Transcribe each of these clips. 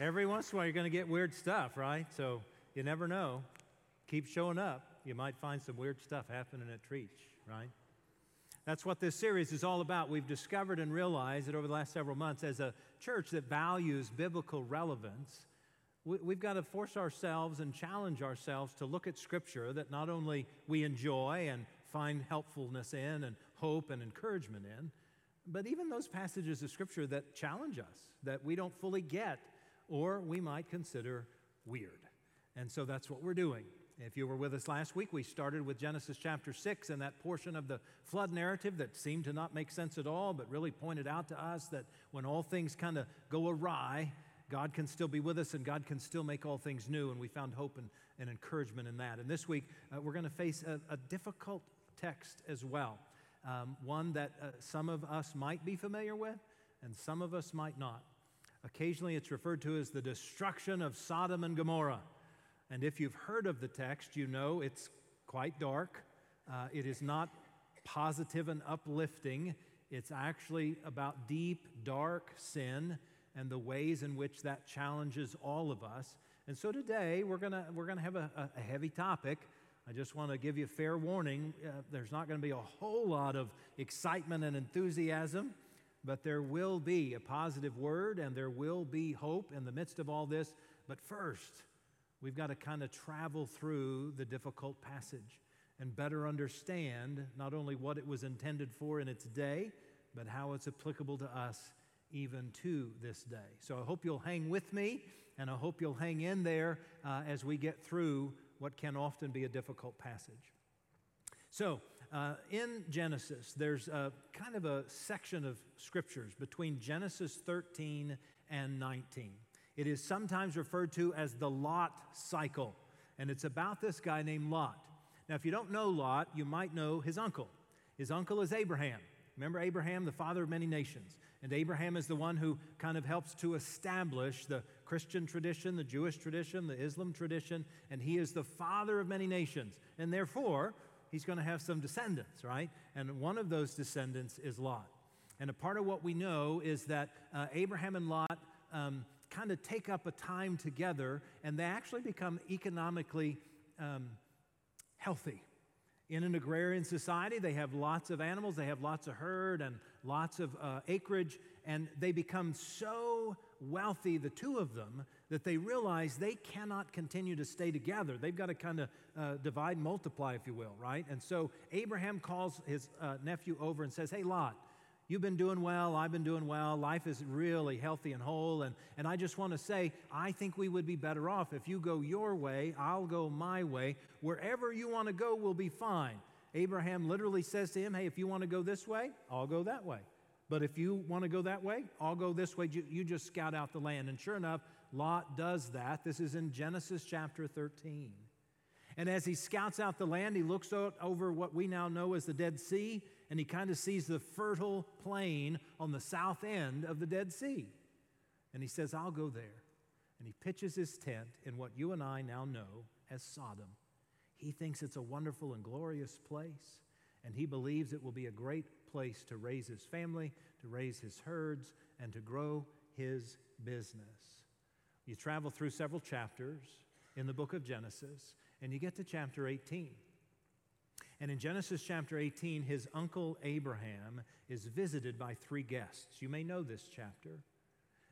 Every once in a while, you're going to get weird stuff, right? So you never know. Keep showing up. You might find some weird stuff happening at Trietsch, right? That's what this series is all about. We've discovered and realized that over the last several months, as a church that values biblical relevance, we've got to force ourselves and challenge ourselves to look at Scripture that not only we enjoy and find helpfulness in and hope and encouragement in, but even those passages of Scripture that challenge us, that we don't fully get, or we might consider weird. And so that's what we're doing. If you were with us last week, we started with Genesis chapter 6 and that portion of the flood narrative that seemed to not make sense at all, but really pointed out to us that when all things kind of go awry, God can still be with us and God can still make all things new. And we found hope and, and encouragement in that. And this week, uh, we're going to face a, a, difficult text as well, um, one that uh, some of us might be familiar with and some of us might not. Occasionally, it's referred to as the destruction of Sodom and Gomorrah. And if you've heard of the text, you know it's quite dark. Uh, it is not positive and uplifting. It's actually about deep, dark sin and the ways in which that challenges all of us. And so today we're going we're gonna have a, a, heavy topic. I just want to give you fair warning. Uh, there's not going to be a whole lot of excitement and enthusiasm, but there will be a positive word and there will be hope in the midst of all this. But first, we've got to kind of travel through the difficult passage and better understand not only what it was intended for in its day, but how it's applicable to us even to this day. So I hope you'll hang with me and I hope you'll hang in there uh, as we get through what can often be a difficult passage. So, uh, in Genesis, there's a, kind of a section of scriptures between Genesis 13 and 19. It is sometimes referred to as the Lot cycle, and it's about this guy named Lot. Now, if you don't know Lot, you might know his uncle. His uncle is Abraham. Remember Abraham, the father of many nations. And Abraham is the one who kind of helps to establish the Christian tradition, the Jewish tradition, the Islam tradition, and he is the father of many nations. And therefore, he's going to have some descendants, right? And one of those descendants is Lot. And a part of what we know is that uh, Abraham and Lot um, kind of take up a time together and they actually become economically um, healthy. In an agrarian society, they have lots of animals, they have lots of herd and lots of uh, acreage, and they become so wealthy, the two of them, that they realize they cannot continue to stay together. They've got to kind of uh, divide, multiply, if you will, right? And so Abraham calls his uh, nephew over and says, Hey, Lot, You've been doing well, I've been doing well, life is really healthy and whole. And, and I just want to say, I think we would be better off if you go your way, I'll go my way. Wherever you want to go we'll be fine. Abraham literally says to him, Hey, if you want to go this way, I'll go that way. But if you want to go that way, I'll go this way. You, you just scout out the land. And sure enough, Lot does that. This is in Genesis chapter 13. And as he scouts out the land, he looks over what we now know as the Dead Sea and he kind of sees the fertile plain on the south end of the Dead Sea. And he says, I'll go there. And he pitches his tent in what you and I now know as Sodom. He thinks it's a wonderful and glorious place, and he believes it will be a great place to raise his family, to raise his herds, and to grow his business. You travel through several chapters in the book of Genesis, and you get to chapter 18. And in Genesis chapter 18, his uncle Abraham is visited by three guests. You may know this chapter.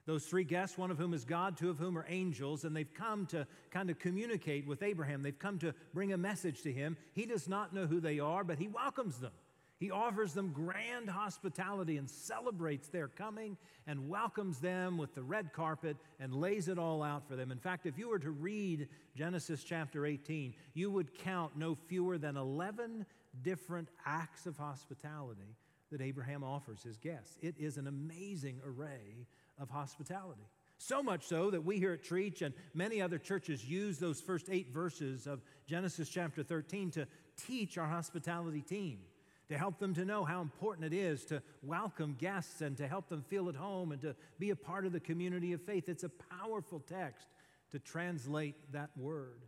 Those three guests, one of whom is God, two of whom are angels, and they've come to kind of communicate with Abraham. They've come to bring a message to him. He does not know who they are, but he welcomes them. He offers them grand hospitality and celebrates their coming and welcomes them with the red carpet and lays it all out for them. In fact, if you were to read Genesis chapter 18, you would count no fewer than 11 different acts of hospitality that Abraham offers his guests. It is an amazing array of hospitality. So much so that we here at Trietsch and many other churches use those first eight verses of Genesis chapter 13 to teach our hospitality team to help them to know how important it is to welcome guests and to help them feel at home and to be a part of the community of faith. It's a powerful text to translate that word.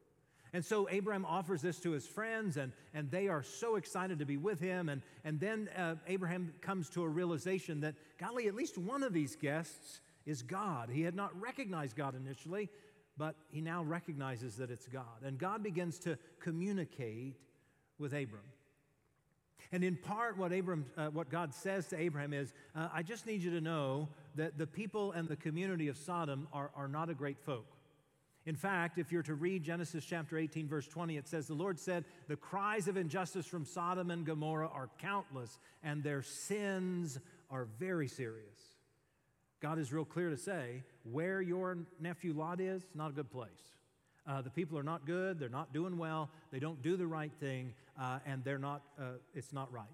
And so Abraham offers this to his friends, and, and they are so excited to be with him. And, and then uh, Abraham comes to a realization that, golly, at least one of these guests is God. He had not recognized God initially, but he now recognizes that it's God. And God begins to communicate with Abram. And in part, what, uh, what God says to Abraham is, uh, I just need you to know that the people and the community of Sodom are, are not a great folk. In fact, if you're to read Genesis chapter 18, verse 20, it says, The Lord said, The cries of injustice from Sodom and Gomorrah are countless, and their sins are very serious. God is real clear to say, Where your nephew Lot is, not a good place. Uh, the people are not good, they're not doing well, they don't do the right thing, uh, and they're not, uh, it's not right.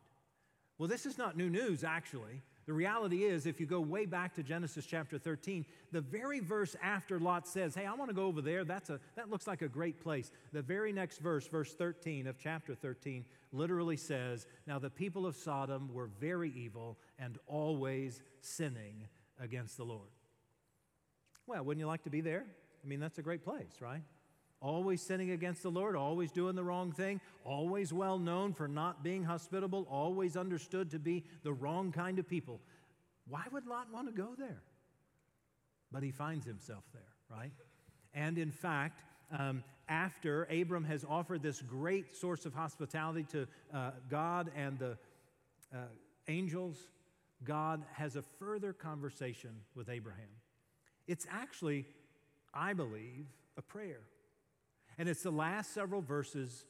Well, this is not new news, actually. The reality is, if you go way back to Genesis chapter 13, the very verse after Lot says, Hey, I want to go over there, That's a, that looks like a great place. The very next verse, verse 13 of chapter 13, literally says, Now the people of Sodom were very evil and always sinning against the Lord. Well, wouldn't you like to be there? I mean, that's a great place, right? Always sinning against the Lord, always doing the wrong thing, always well known for not being hospitable, always understood to be the wrong kind of people. Why would Lot want to go there? But he finds himself there, right? And in fact, um, after Abram has offered this great source of hospitality to uh, God and the uh, angels, God has a further conversation with Abraham. It's actually, I believe, a prayer. And it's the last several verses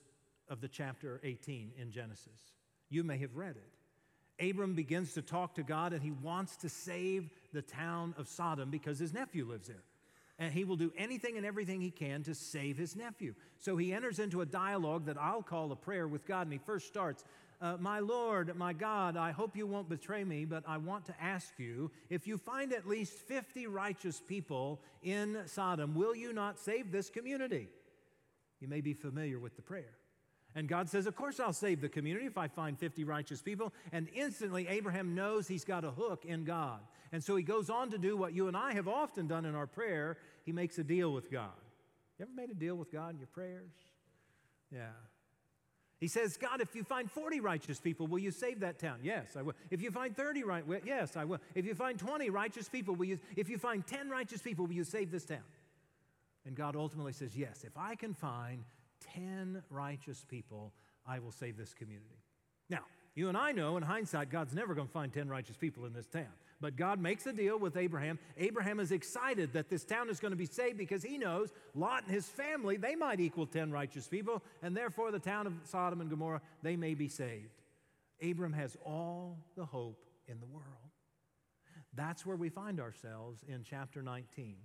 of the chapter 18 in Genesis. You may have read it. Abram begins to talk to God and he wants to save the town of Sodom because his nephew lives there. And he will do anything and everything he can to save his nephew. So he enters into a dialogue that I'll call a prayer with God. And he first starts uh, My Lord, my God, I hope you won't betray me, but I want to ask you if you find at least 50 righteous people in Sodom, will you not save this community? You may be familiar with the prayer. And God says, Of course, I'll save the community if I find 50 righteous people. And instantly, Abraham knows he's got a hook in God. And so he goes on to do what you and I have often done in our prayer he makes a deal with God. You ever made a deal with God in your prayers? Yeah. He says, God, if you find 40 righteous people, will you save that town? Yes, I will. If you find 30 right, yes, I will. If you find 20 righteous people, will you, if you find 10 righteous people, will you save this town? And God ultimately says, Yes, if I can find 10 righteous people, I will save this community. Now, you and I know in hindsight, God's never going to find 10 righteous people in this town. But God makes a deal with Abraham. Abraham is excited that this town is going to be saved because he knows Lot and his family, they might equal 10 righteous people, and therefore the town of Sodom and Gomorrah, they may be saved. Abram has all the hope in the world. That's where we find ourselves in chapter 19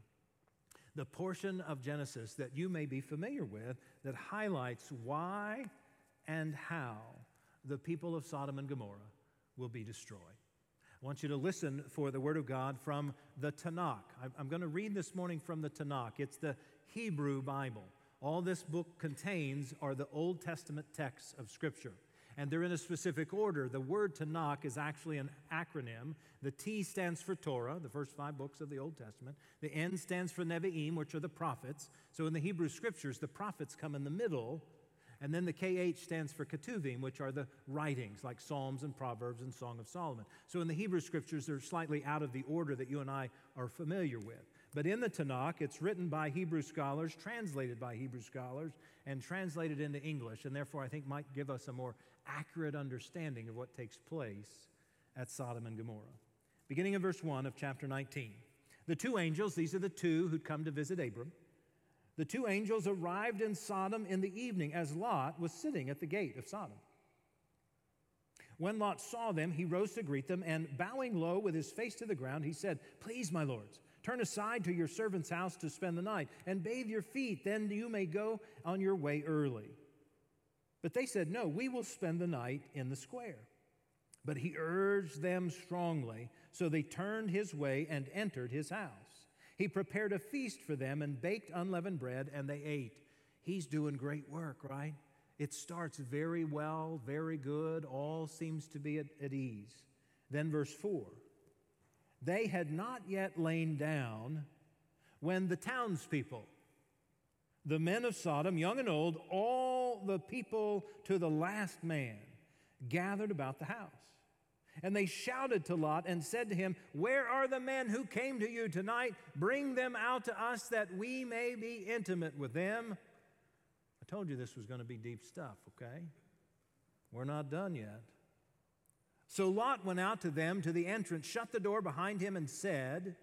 the portion of Genesis that you may be familiar with that highlights why and how the people of Sodom and Gomorrah will be destroyed. I want you to listen for the Word of God from the Tanakh. I'm going to read this morning from the Tanakh. It's the Hebrew Bible. All this book contains are the Old Testament texts of Scripture and they're in a specific order. The word Tanakh is actually an acronym. The T stands for Torah, the first five books of the Old Testament. The N stands for Nevi'im, which are the prophets. So in the Hebrew scriptures, the prophets come in the middle. And then the KH stands for Ketuvim, which are the writings like Psalms and Proverbs and Song of Solomon. So in the Hebrew scriptures, they're slightly out of the order that you and I are familiar with. But in the Tanakh, it's written by Hebrew scholars, translated by Hebrew scholars, and translated into English, and therefore I think might give us a more accurate understanding of what takes place at Sodom and Gomorrah. Beginning in verse 1 of chapter 19. The two angels, these are the two who'd come to visit Abram. The two angels arrived in Sodom in the evening as Lot was sitting at the gate of Sodom. When Lot saw them, he rose to greet them, and bowing low with his face to the ground, he said, Please, my lords, turn aside to your servant's house to spend the night, and bathe your feet, then you may go on your way early. But they said, No, we will spend the night in the square. But he urged them strongly, so they turned his way and entered his house. He prepared a feast for them and baked unleavened bread, and they ate. He's doing great work, right? It starts very well, very good, all seems to be at, at ease. Then, verse 4 they had not yet lain down when the townspeople, the men of Sodom, young and old, the people to the last man gathered about the house. And they shouted to Lot and said to him, Where are the men who came to you tonight? Bring them out to us that we may be intimate with them. I told you this was going to be deep stuff, okay? We're not done yet. So Lot went out to them to the entrance, shut the door behind him, and said,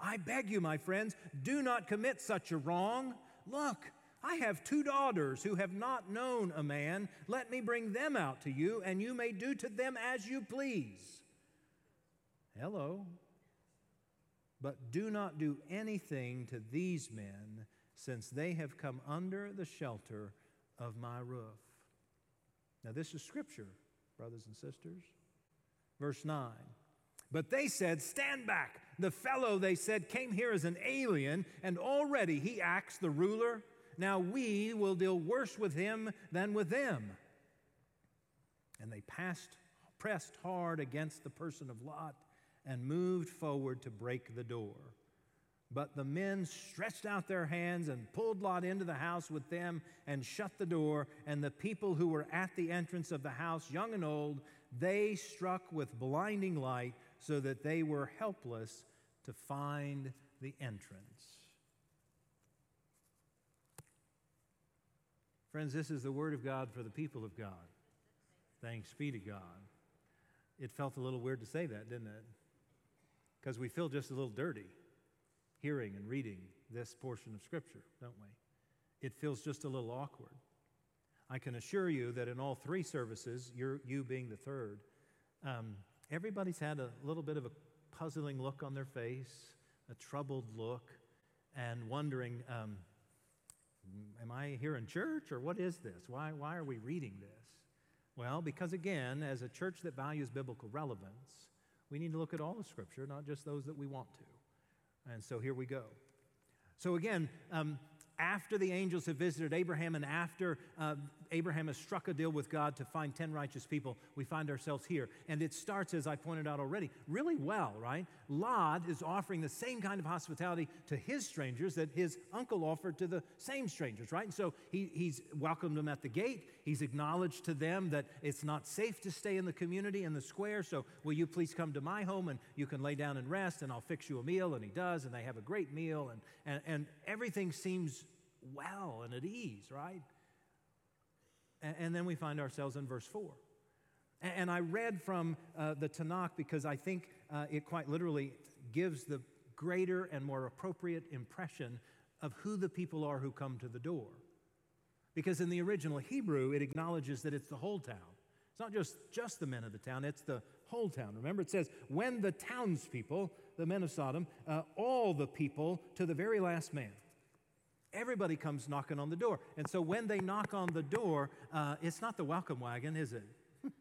I beg you, my friends, do not commit such a wrong. Look, I have two daughters who have not known a man. Let me bring them out to you, and you may do to them as you please. Hello. But do not do anything to these men, since they have come under the shelter of my roof. Now, this is scripture, brothers and sisters. Verse 9. But they said, Stand back. The fellow, they said, came here as an alien, and already he acts the ruler now we will deal worse with him than with them. And they passed, pressed hard against the person of Lot and moved forward to break the door. But the men stretched out their hands and pulled Lot into the house with them and shut the door. And the people who were at the entrance of the house, young and old, they struck with blinding light so that they were helpless to find the entrance. Friends, this is the word of God for the people of God. Thanks be to God. It felt a little weird to say that, didn't it? Because we feel just a little dirty hearing and reading this portion of Scripture, don't we? It feels just a little awkward. I can assure you that in all three services, you're you being the third, um, everybody's had a little bit of a puzzling look on their face, a troubled look, and wondering, um, I here in church or what is this? Why, why are we reading this? Well, because again, as a church that values biblical relevance, we need to look at all of Scripture, not just those that we want to. And so here we go. So again, um, after the angels have visited Abraham and after uh, Abraham has struck a deal with God to find 10 righteous people, we find ourselves here. And it starts, as I pointed out already, really well, right? Lot is offering the same kind of hospitality to his strangers that his uncle offered to the same strangers, right? And so he, he's welcomed them at the gate. He's acknowledged to them that it's not safe to stay in the community, in the square. So will you please come to my home and you can lay down and rest and I'll fix you a meal? And he does, and they have a great meal, and, and, and everything seems well and at ease, right? And, then we find ourselves in verse 4. And, and I read from uh, the Tanakh because I think uh, it quite literally gives the greater and more appropriate impression of who the people are who come to the door. Because in the original Hebrew, it acknowledges that it's the whole town. It's not just, just the men of the town, it's the whole town. Remember, it says, when the townspeople, the men of Sodom, uh, all the people to the very last man everybody comes knocking on the door. And so when they knock on the door, uh, it's not the welcome wagon, is it?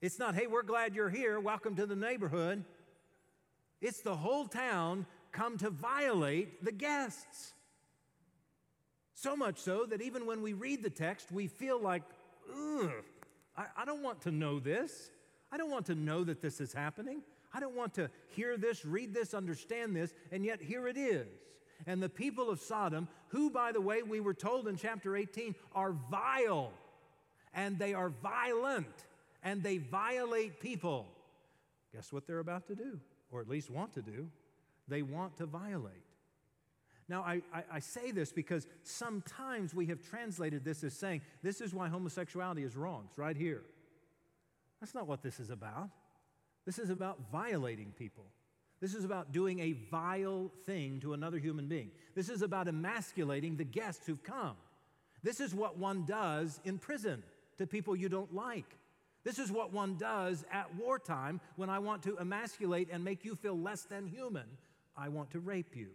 it's not, hey, we're glad you're here. Welcome to the neighborhood. It's the whole town come to violate the guests. So much so that even when we read the text, we feel like, ugh, I, I don't want to know this. I don't want to know that this is happening. I don't want to hear this, read this, understand this, and yet here it is and the people of Sodom, who, by the way, we were told in chapter 18, are vile and they are violent and they violate people. Guess what they're about to do, or at least want to do? They want to violate. Now, I, I, I, say this because sometimes we have translated this as saying this is why homosexuality is wrong. It's right here. That's not what this is about. This is about violating people. This is about doing a vile thing to another human being. This is about emasculating the guests who've come. This is what one does in prison to people you don't like. This is what one does at wartime when I want to emasculate and make you feel less than human. I want to rape you.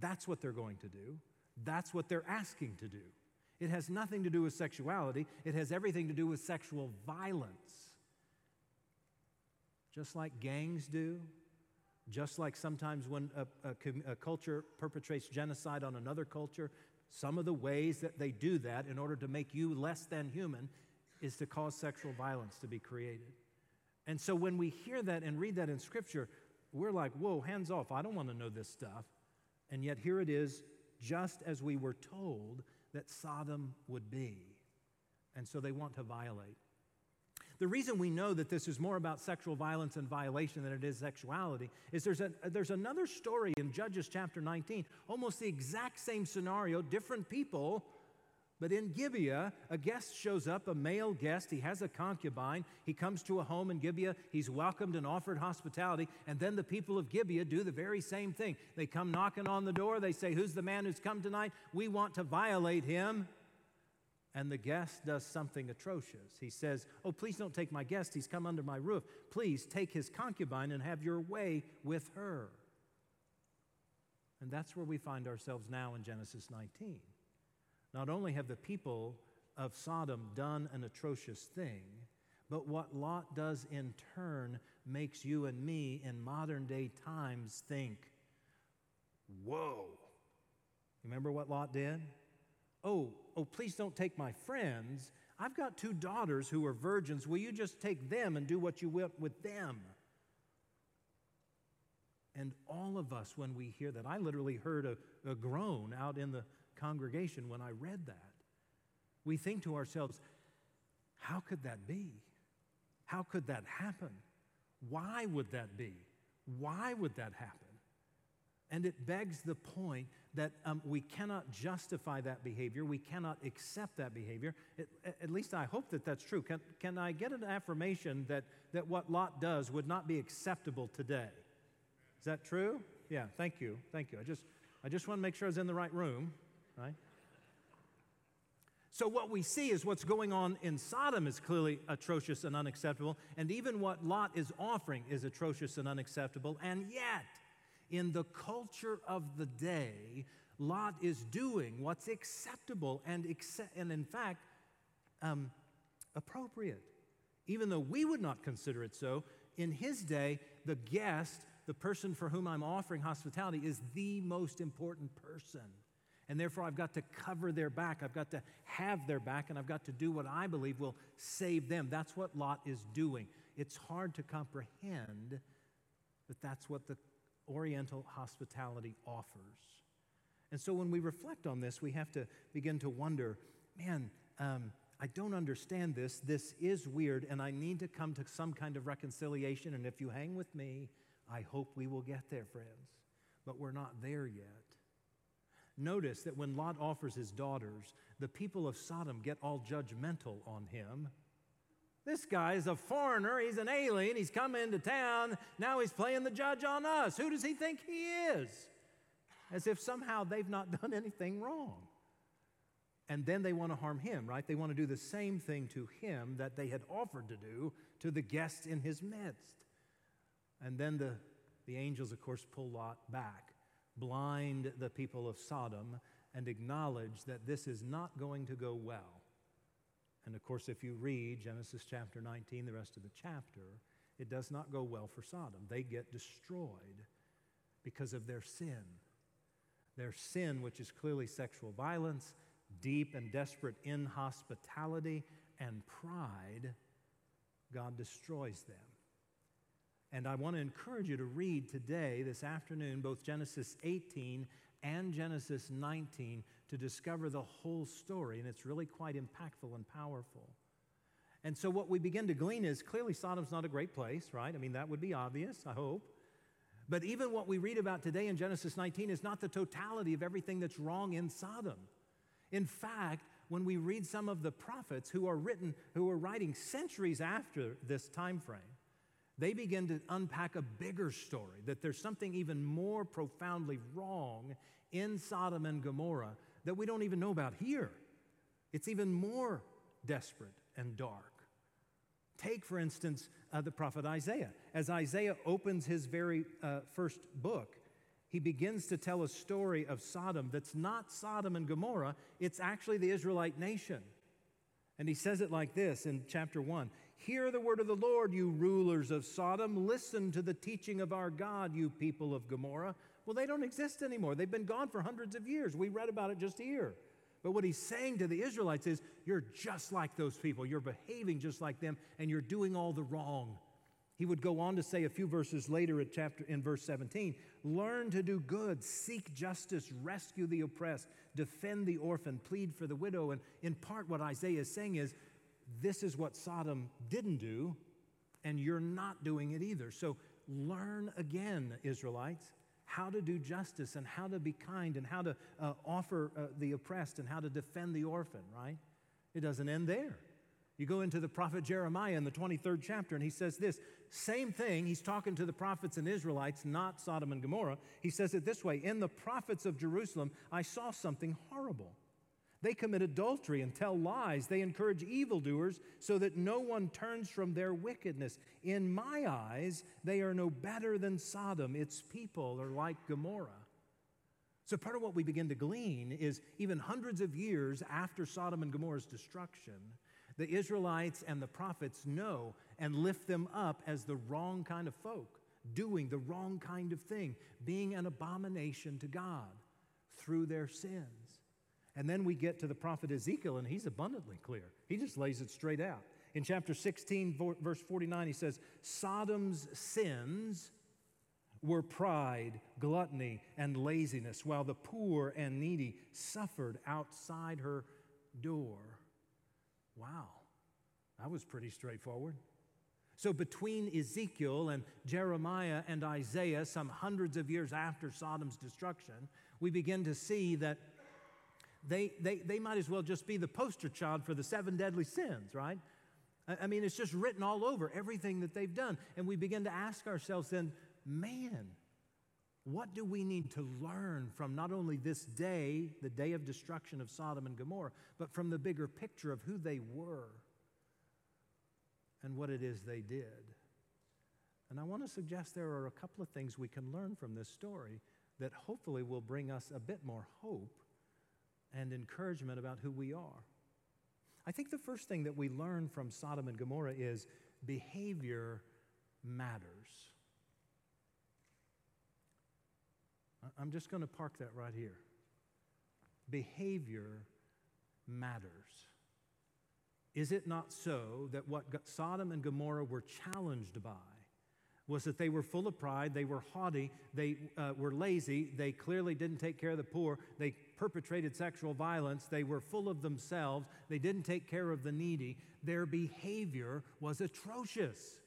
That's what they're going to do. That's what they're asking to do. It has nothing to do with sexuality, it has everything to do with sexual violence just like gangs do, just like sometimes when a, a, a, culture perpetrates genocide on another culture, some of the ways that they do that in order to make you less than human is to cause sexual violence to be created. And so when we hear that and read that in Scripture, we're like, whoa, hands off, I don't want to know this stuff. And yet here it is, just as we were told that Sodom would be. And so they want to violate. The reason we know that this is more about sexual violence and violation than it is sexuality is there's, a, there's another story in Judges chapter 19, almost the exact same scenario, different people. But in Gibeah, a guest shows up, a male guest. He has a concubine. He comes to a home in Gibeah. He's welcomed and offered hospitality. And then the people of Gibeah do the very same thing. They come knocking on the door. They say, Who's the man who's come tonight? We want to violate him and the guest does something atrocious. He says, Oh, please don't take my guest. He's come under my roof. Please take his concubine and have your way with her. And that's where we find ourselves now in Genesis 19. Not only have the people of Sodom done an atrocious thing, but what Lot does in turn makes you and me in modern day times think, Whoa. Remember what Lot did? Oh, oh, please don't take my friends. I've got two daughters who are virgins. Will you just take them and do what you will with them? And all of us, when we hear that, I literally heard a, a groan out in the congregation when I read that. We think to ourselves, how could that be? How could that happen? Why would that be? Why would that happen? And it begs the point that um, we cannot justify that behavior. We cannot accept that behavior. It, at least I hope that that's true. Can, can I get an affirmation that, that what Lot does would not be acceptable today? Is that true? Yeah, thank you. Thank you. I just, I just want to make sure I was in the right room, right? So, what we see is what's going on in Sodom is clearly atrocious and unacceptable, and even what Lot is offering is atrocious and unacceptable, and yet, in the culture of the day, Lot is doing what's acceptable and, and in fact, um, appropriate. Even though we would not consider it so, in his day, the guest, the person for whom I'm offering hospitality, is the most important person. And therefore, I've got to cover their back. I've got to have their back, and I've got to do what I believe will save them. That's what Lot is doing. It's hard to comprehend, but that's what the Oriental hospitality offers. And so when we reflect on this, we have to begin to wonder man, um, I don't understand this. This is weird, and I need to come to some kind of reconciliation. And if you hang with me, I hope we will get there, friends. But we're not there yet. Notice that when Lot offers his daughters, the people of Sodom get all judgmental on him this guy is a foreigner. He's an alien. He's come into town. Now he's playing the judge on us. Who does he think he is? As if somehow they've not done anything wrong. And then they want to harm him, right? They want to do the same thing to him that they had offered to do to the guests in his midst. And then the, the angels, of course, pull Lot back, blind the people of Sodom, and acknowledge that this is not going to go well. And of course, if you read Genesis chapter 19, the rest of the chapter, it does not go well for Sodom. They get destroyed because of their sin. Their sin, which is clearly sexual violence, deep and desperate inhospitality, and pride, God destroys them. And I want to encourage you to read today, this afternoon, both Genesis 18 and Genesis 19 to discover the whole story, and it's really quite impactful and powerful. And so, what we begin to glean is clearly Sodom's not a great place, right? I mean, that would be obvious, I hope. But even what we read about today in Genesis 19 is not the totality of everything that's wrong in Sodom. In fact, when we read some of the prophets who are written, who are writing centuries after this time frame, they begin to unpack a bigger story that there's something even more profoundly wrong in Sodom and Gomorrah that we don't even know about here. It's even more desperate and dark. Take, for instance, uh, the prophet Isaiah. As Isaiah opens his very uh, first book, he begins to tell a story of Sodom that's not Sodom and Gomorrah, it's actually the Israelite nation. And he says it like this in chapter 1 Hear the word of the Lord, you rulers of Sodom. Listen to the teaching of our God, you people of Gomorrah. Well, they don't exist anymore. They've been gone for hundreds of years. We read about it just here. But what he's saying to the Israelites is, You're just like those people. You're behaving just like them, and you're doing all the wrong. He would go on to say a few verses later at chapter in verse 17, learn to do good, seek justice, rescue the oppressed, defend the orphan, plead for the widow. And in part what Isaiah is saying is this is what Sodom didn't do, and you're not doing it either. So learn again, Israelites, how to do justice and how to be kind and how to uh, offer uh, the oppressed and how to defend the orphan, right? It doesn't end there. You go into the prophet Jeremiah in the 23rd chapter, and he says this same thing. He's talking to the prophets and Israelites, not Sodom and Gomorrah. He says it this way In the prophets of Jerusalem, I saw something horrible. They commit adultery and tell lies. They encourage evildoers so that no one turns from their wickedness. In my eyes, they are no better than Sodom. Its people are like Gomorrah. So, part of what we begin to glean is even hundreds of years after Sodom and Gomorrah's destruction, the Israelites and the prophets know and lift them up as the wrong kind of folk, doing the wrong kind of thing, being an abomination to God through their sins. And then we get to the prophet Ezekiel, and he's abundantly clear. He just lays it straight out. In chapter 16, verse 49, he says, Sodom's sins were pride, gluttony, and laziness, while the poor and needy suffered outside her door. Wow, that was pretty straightforward. So, between Ezekiel and Jeremiah and Isaiah, some hundreds of years after Sodom's destruction, we begin to see that they, they, they might as well just be the poster child for the seven deadly sins, right? I mean, it's just written all over everything that they've done. And we begin to ask ourselves then, man, what do we need to learn from not only this day, the day of destruction of Sodom and Gomorrah, but from the bigger picture of who they were and what it is they did? And I want to suggest there are a couple of things we can learn from this story that hopefully will bring us a bit more hope and encouragement about who we are. I think the first thing that we learn from Sodom and Gomorrah is behavior matters. I'm just going to park that right here. Behavior matters. Is it not so that what Sodom and Gomorrah were challenged by was that they were full of pride, they were haughty, they uh, were lazy, they clearly didn't take care of the poor, they perpetrated sexual violence, they were full of themselves, they didn't take care of the needy. Their behavior was atrocious.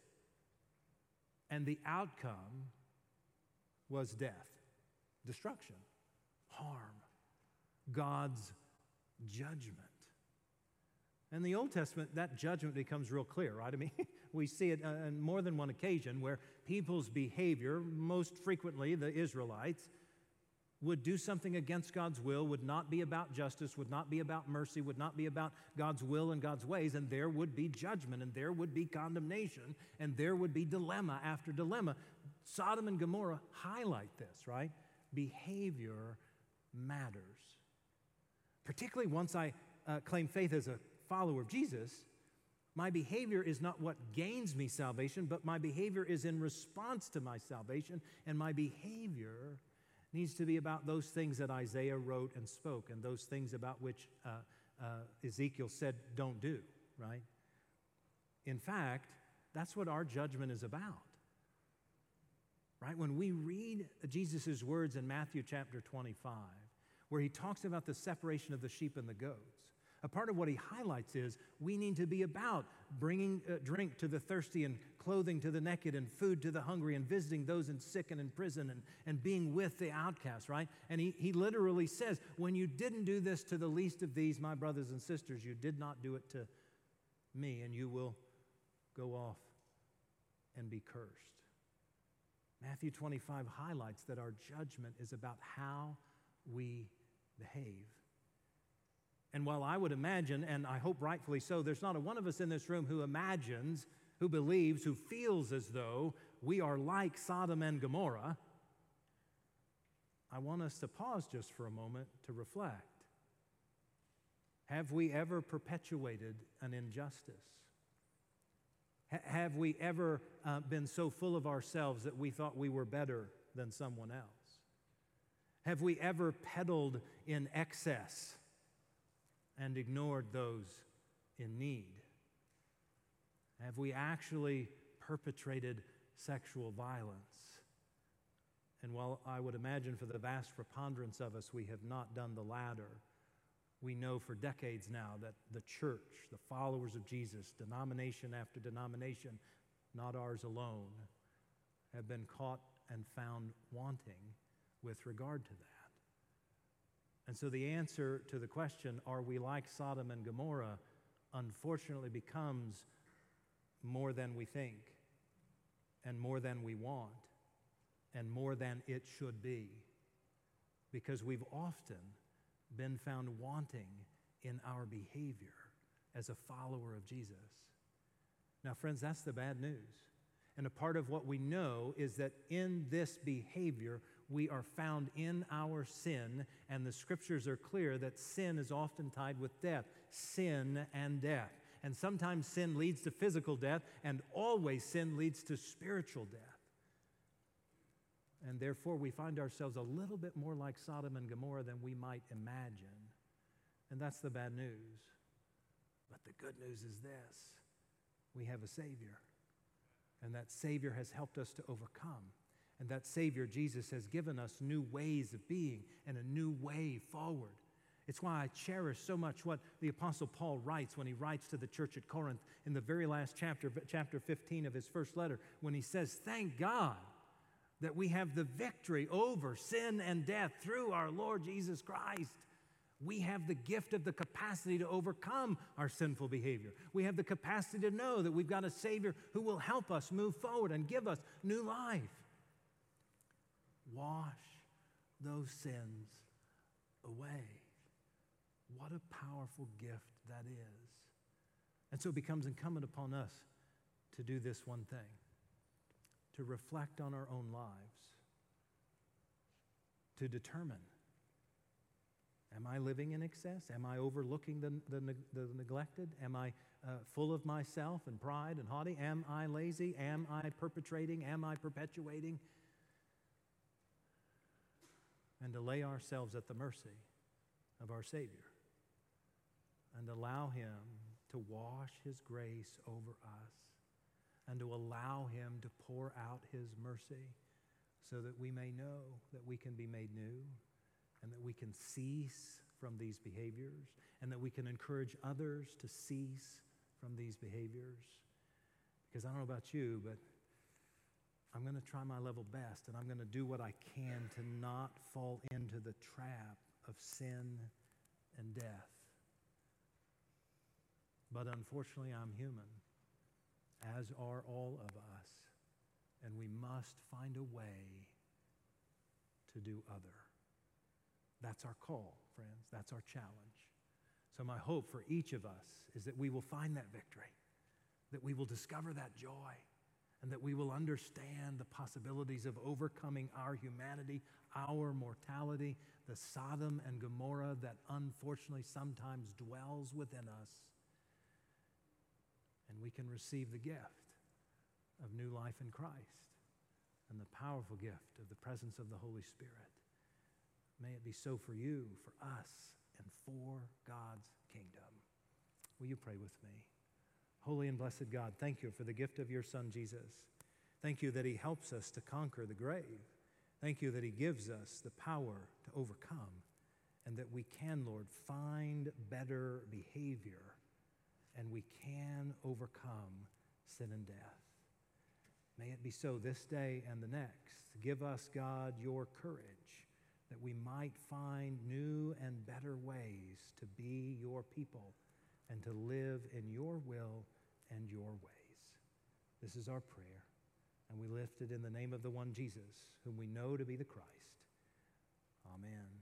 And the outcome was death, destruction, harm, God's judgment. In the Old Testament, that judgment becomes real clear, right? I mean, we see it uh, on more than one occasion where people's behavior, most frequently the Israelites, would do something against God's will, would not be about justice, would not be about mercy, would not be about God's will and God's ways, and there would be judgment, and there would be condemnation, and there would be dilemma after dilemma. Sodom and Gomorrah highlight this, right? Behavior matters. Particularly once I uh, claim faith as a follower of Jesus, my behavior is not what gains me salvation, but my behavior is in response to my salvation, and my behavior needs to be about those things that Isaiah wrote and spoke, and those things about which uh, uh, Ezekiel said, don't do, right? In fact, that's what our judgment is about. Right? When we read Jesus' words in Matthew chapter 25, where he talks about the separation of the sheep and the goats, a part of what he highlights is we need to be about bringing uh, drink to the thirsty and clothing to the naked and food to the hungry and visiting those in sick and in prison and, and being with the outcast, right? And he, he literally says, when you didn't do this to the least of these, my brothers and sisters, you did not do it to me, and you will go off and be cursed. Matthew 25 highlights that our judgment is about how we behave. And while I would imagine, and I hope rightfully so, there's not a one of us in this room who imagines, who believes, who feels as though we are like Sodom and Gomorrah, I want us to pause just for a moment to reflect. Have we ever perpetuated an injustice? H- have we ever uh, been so full of ourselves that we thought we were better than someone else? Have we ever peddled in excess? And ignored those in need? Have we actually perpetrated sexual violence? And while I would imagine for the vast preponderance of us we have not done the latter, We know for decades now that the church, the followers of Jesus, denomination after denomination, not ours alone, have been caught and found wanting with regard to that. And so the answer to the question, are we like Sodom and Gomorrah, unfortunately becomes more than we think, and more than we want, and more than it should be. Because we've often been found wanting in our behavior as a follower of Jesus. Now, friends, that's the bad news. And a part of what we know is that in this behavior, we are found in our sin, and the scriptures are clear that sin is often tied with death sin and death. And sometimes sin leads to physical death, and always sin leads to spiritual death. And therefore, we find ourselves a little bit more like Sodom and Gomorrah than we might imagine. And that's the bad news. But the good news is this we have a Savior. And that Savior has helped us to overcome. And that Savior, Jesus, has given us new ways of being and a new way forward. It's why I cherish so much what the Apostle Paul writes when he writes to the church at Corinth in the very last chapter, chapter 15 of his first letter, when he says, Thank God that we have the victory over sin and death through our Lord Jesus Christ. We have the gift of the capacity to overcome our sinful behavior. We have the capacity to know that we've got a Savior who will help us move forward and give us new life. Wash those sins away. What a powerful gift that is. And so it becomes incumbent upon us to do this one thing to reflect on our own lives, to determine Am I living in excess? Am I overlooking the, the, the neglected? Am I uh, full of myself and pride and haughty? Am I lazy? Am I perpetrating? Am I perpetuating? And to lay ourselves at the mercy of our Savior and allow Him to wash His grace over us and to allow Him to pour out His mercy so that we may know that we can be made new and that we can cease from these behaviors and that we can encourage others to cease from these behaviors. Because I don't know about you, but I'm going to try my level best and I'm going to do what I can to not fall into the trap of sin and death. But unfortunately, I'm human, as are all of us, and we must find a way to do other. That's our call, friends. That's our challenge. So, my hope for each of us is that we will find that victory, that we will discover that joy, and that we will understand the possibilities of overcoming our humanity, our mortality, the Sodom and Gomorrah that unfortunately sometimes dwells within us. And we can receive the gift of new life in Christ and the powerful gift of the presence of the Holy Spirit. May it be so for you, for us, and for God's kingdom. Will you pray with me? Holy and blessed God, thank you for the gift of your Son, Jesus. Thank you that he helps us to conquer the grave. Thank you that he gives us the power to overcome and that we can, Lord, find better behavior and we can overcome sin and death. May it be so this day and the next. Give us, God, your courage that we might find new and better ways to be your people and to live in your will and your ways. This is our prayer, and we lift it in the name of the one Jesus, whom we know to be the Christ. Amen.